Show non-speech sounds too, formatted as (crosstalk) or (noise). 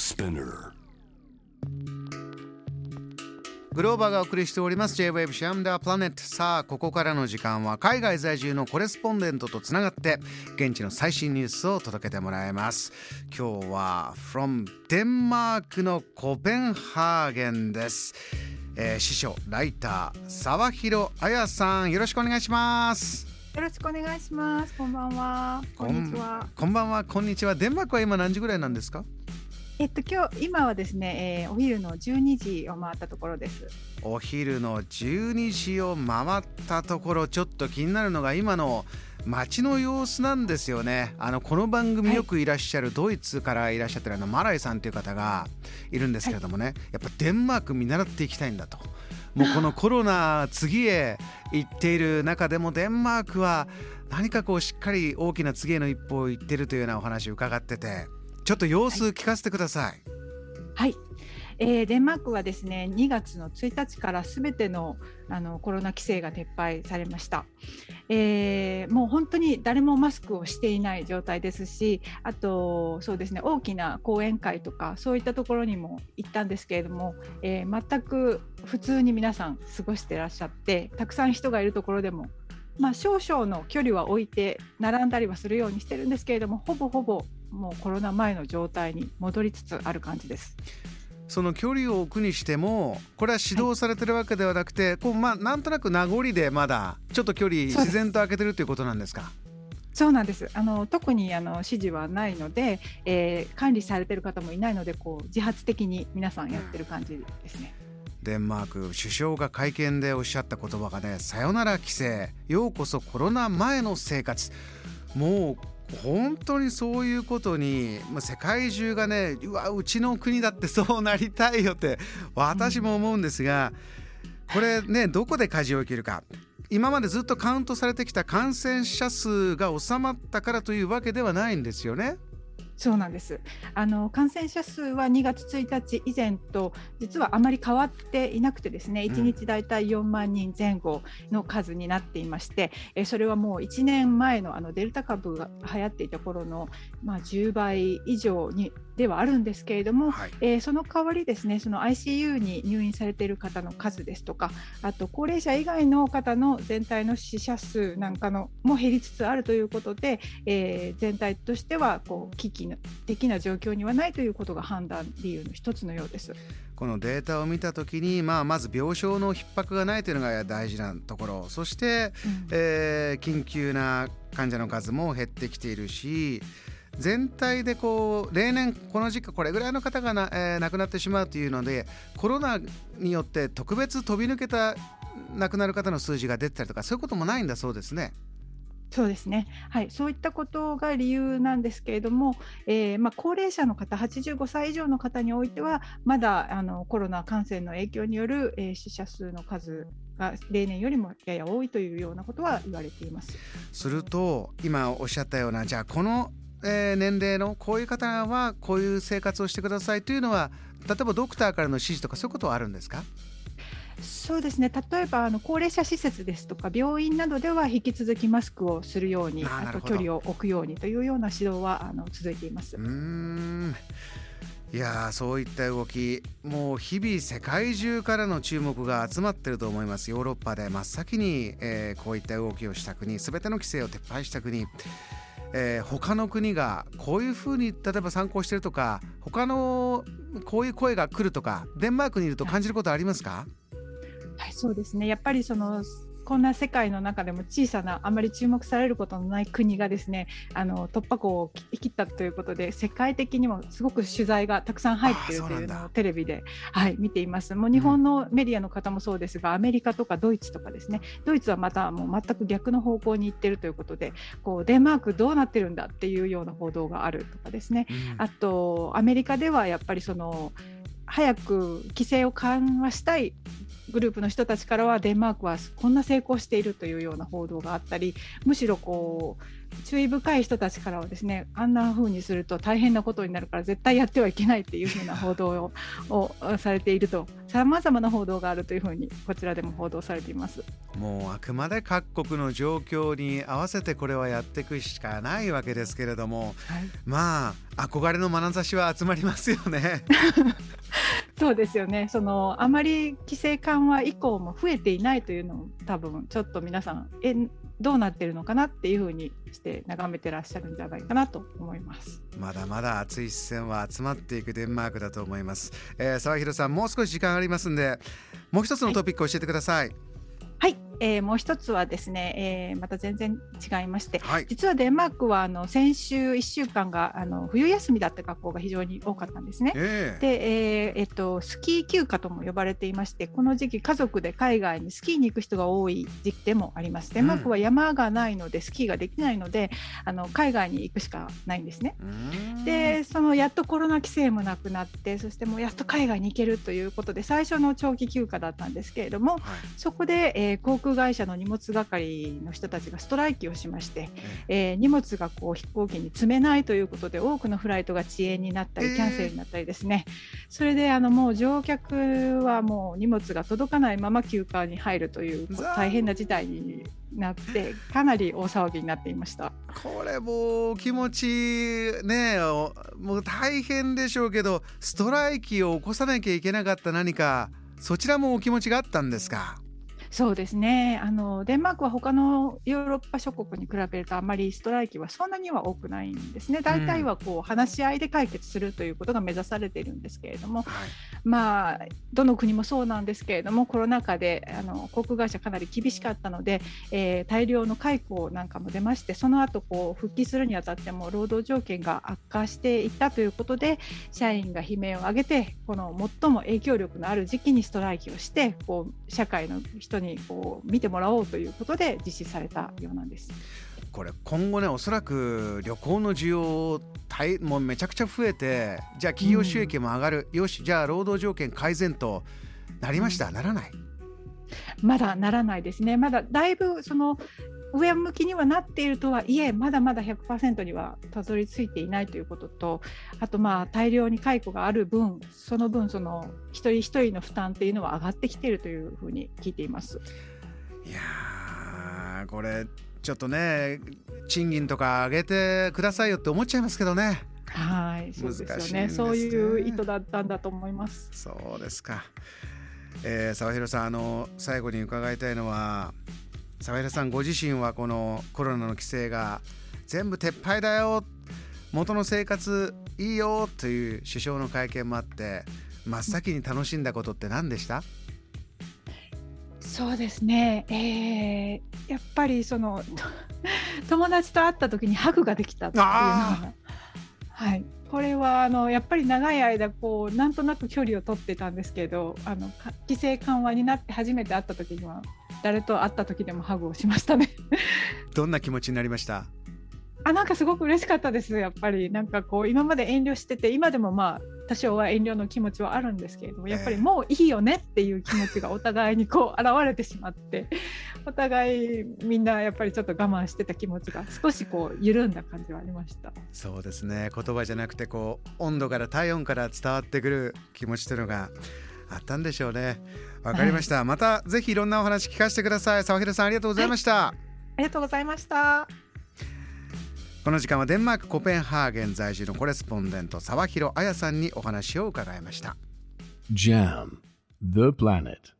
Spinner. グローバーがお送りしております。J-Wave シアムダープラネット。さあここからの時間は海外在住のコレスポンデントとつながって現地の最新ニュースを届けてもらいます。今日は from デンマークのコペンハーゲンです、えー、師匠ライター沢広彩さん。よろしくお願いします。よろしくお願いします。こんばんは。こんにちは。こんばんは。こんにちは。デンマークは今何時ぐらいなんですか？えっと今日今はですね、えー、お昼の12時を回ったところです。お昼の12時を回ったところちょっと気になるのが今の街の様子なんですよね。あのこの番組よくいらっしゃるドイツからいらっしゃってるあのマライさんという方がいるんですけれどもね、やっぱデンマーク見習っていきたいんだと。もうこのコロナ次へ行っている中でもデンマークは何かこうしっかり大きな次への一歩を行ってるというようなお話を伺っててちょっと様子聞かせてください。はい、えー、デンマークはですね2月の1日からすべてのあのコロナ規制が撤廃されました、えー、もう本当に誰もマスクをしていない状態ですしあとそうですね大きな講演会とかそういったところにも行ったんですけれども、えー、全く普通に皆さん過ごしてらっしゃってたくさん人がいるところでもまあ、少々の距離は置いて並んだりはするようにしてるんですけれどもほぼほぼもうコロナ前の状態に戻りつつある感じです。その距離を置くにしてもこれは指導されてるわけではなくて、はい、こうまあ、なんとなく名残でまだちょっと距離自然と空けてるということなんですか？そうなんです。あの特にあの指示はないので、えー、管理されてる方もいないのでこう自発的に皆さんやってる感じですね。デンマーク首相が会見でおっしゃった言葉がね「さよなら規制ようこそコロナ前の生活」もう本当にそういうことに世界中がねうわうちの国だってそうなりたいよって私も思うんですがこれねどこで舵を切るか今までずっとカウントされてきた感染者数が収まったからというわけではないんですよね。そうなんです。あの感染者数は2月1日以前と実はあまり変わっていなくてですね1日大体4万人前後の数になっていまして、うん、それはもう1年前のあのデルタ株が流行っていた頃のまあ10倍以上にではあるんですけれども、はい、えー、その代わりですねその ICU に入院されている方の数ですとかあと高齢者以外の方の全体の死者数なんかのも減りつつあるということで、えー、全体としてはこう危機的な状況にはないということが判断理由の一つのようです。このデータを見たときに、まあ、まず病床の逼迫がないというのが大事なところそして、うん、えー、緊急な患者の数も減ってきているし全体でこう例年この時期これぐらいの方がな、えー、亡くなってしまうというのでコロナによって特別飛び抜けた亡くなる方の数字が出てたりとかそういうこともないんだそうですね。そうですね、はい、そういったことが理由なんですけれども、えー、まあ、高齢者の方、85歳以上の方においては、まだあのコロナ感染の影響による、えー、死者数の数が例年よりもやや多いというようなことは言われています。すると、今おっしゃったような、じゃあ、このえー、年齢のこういう方はこういう生活をしてくださいというのは例えばドクターからの指示とかそういうことはあるんですか？そうですね。例えばあの高齢者施設ですとか病院などでは引き続きマスクをするようにあと距離を置くようにというような指導はあの続いています。うん。いやそういった動きもう日々世界中からの注目が集まっていると思います。ヨーロッパで真っ先に、えー、こういった動きをした国全ての規制を撤廃した国。えー、他の国がこういうふうに例えば参考してるとか他のこういう声が来るとかデンマークにいると感じることありますか、はい、そうですね。やっぱりそのこんな世界の中でも小さなあまり注目されることのない国がですねあの突破口を切ったということで世界的にもすごく取材がたくさん入っているというのをテレビで、はい、見ています。もう日本のメディアの方もそうですが、うん、アメリカとかドイツとかですねドイツはまたもう全く逆の方向に行っているということでこうデンマークどうなってるんだっていうような報道があるとかですね、うん、あとアメリカではやっぱりその早く規制を緩和したいグループの人たちからはデンマークはこんな成功しているというような報道があったりむしろこう注意深い人たちからはですねあんな風にすると大変なことになるから絶対やってはいけないっていう風な報道をされているとさまざまな報道があるという風にこちらでも報道されていますもうあくまで各国の状況に合わせてこれはやっていくしかないわけですけれども、はい、まあ憧れの眼差しは集まりますよね。(laughs) そうですよね。そのあまり規制緩和以降も増えていないというのを多分ちょっと皆さんえどうなってるのかなっていうふうにして眺めてらっしゃるんじゃないかなと思います。まだまだ熱い視線は集まっていくデンマークだと思います、えー、沢広さんもう少し時間ありますんでもう一つのトピックを教えてくださいはい、えー、もう一つはですね、えー、また全然違いまして、はい、実はデンマークはあの先週1週間があの冬休みだった学校が非常に多かったんですね。えー、で、えーえっと、スキー休暇とも呼ばれていましてこの時期家族で海外にスキーに行く人が多い時期でもあります。デンマークは山がないのでスキーができないのであの海外に行くしかないんですね。でそのやっとコロナ規制もなくなってそしてもうやっと海外に行けるということで最初の長期休暇だったんですけれども、はい、そこで、えー、航空会社の荷物係の人たちがストライキをしまして、えー、荷物がこう飛行機に積めないということで多くのフライトが遅延になったりキャンセルになったりですね、それであのもう乗客はもう荷物が届かないまま休暇に入るという大変な事態になってかなり大騒ぎになっていました。これもう気持ちねもう大変でしょうけどストライキを起こさなきゃいけなかった何かそちらもお気持ちがあったんですか？そうですね。あのデンマークは他のヨーロッパ諸国に比べるとあまりストライキはそんなには多くないんですね。大体はこう話し合いで解決するということが目指されているんですけれども、はい、まあどの国もそうなんですけれどもコロナ禍であの航空会社かなり厳しかったので、えー、大量の解雇なんかも出ましてその後こう復帰するにあたっても労働条件が悪化していったということで社員が悲鳴を上げてこの最も影響力のある時期にストライキをしてこう社会の人にこう見てもらおうということで実施されたようなんです。これ今後ねおそらく旅行の需要もうめちゃくちゃ増えてじゃあ企業収益も上がる、うん、よしじゃあ労働条件改善となりました、うん、ならない。まだならないですね。まだだいぶその上向きにはなっているとはいえまだまだ100%にはたどり着いていないということとあとまあ大量に解雇がある分その分その一人一人の負担っていうのは上がってきているというふうに聞いています。いやこれちょっとね賃金とか上げてくださいよって思っちゃいますけどね。はい、そうですよね、ね、そういう意図だったんだと思います。そうですか。えー、沢弘さんあの最後に伺いたいのは沢平さんご自身はこのコロナの規制が全部撤廃だよ元の生活いいよという首相の会見もあって真っ先に楽しんだことって何でした？そうですね、えー、やっぱりその (laughs) 友達と会った時にハグができたっていうのは、はい、これはあのやっぱり長い間こうなんとなく距離を取ってたんですけどあの規制緩和になって初めて会った時には誰と会った時でもハグをしましたね。どんな気持ちになりました？あなんかすごく嬉しかったです。やっぱり。なんかこう今まで遠慮してて今でもまあ多少は遠慮の気持ちはあるんですけれどもやっぱりもういいよねっていう気持ちがお互いにこう現れてしまってお互いみんなやっぱりちょっと我慢してた気持ちが少しこう緩んだ感じはありました。そうですね。言葉じゃなくてこう温度から体温から伝わってくる気持ちというのがあったんでしょうね。わかりました、はい、またぜひいろんなお話聞かせてください。沢平さんありがとうございました、はい、ありがとうございました。この時間はデンマークコペンハーゲン在住のコレスポンデント沢広彩さんにお話を伺いました。JAM The Planet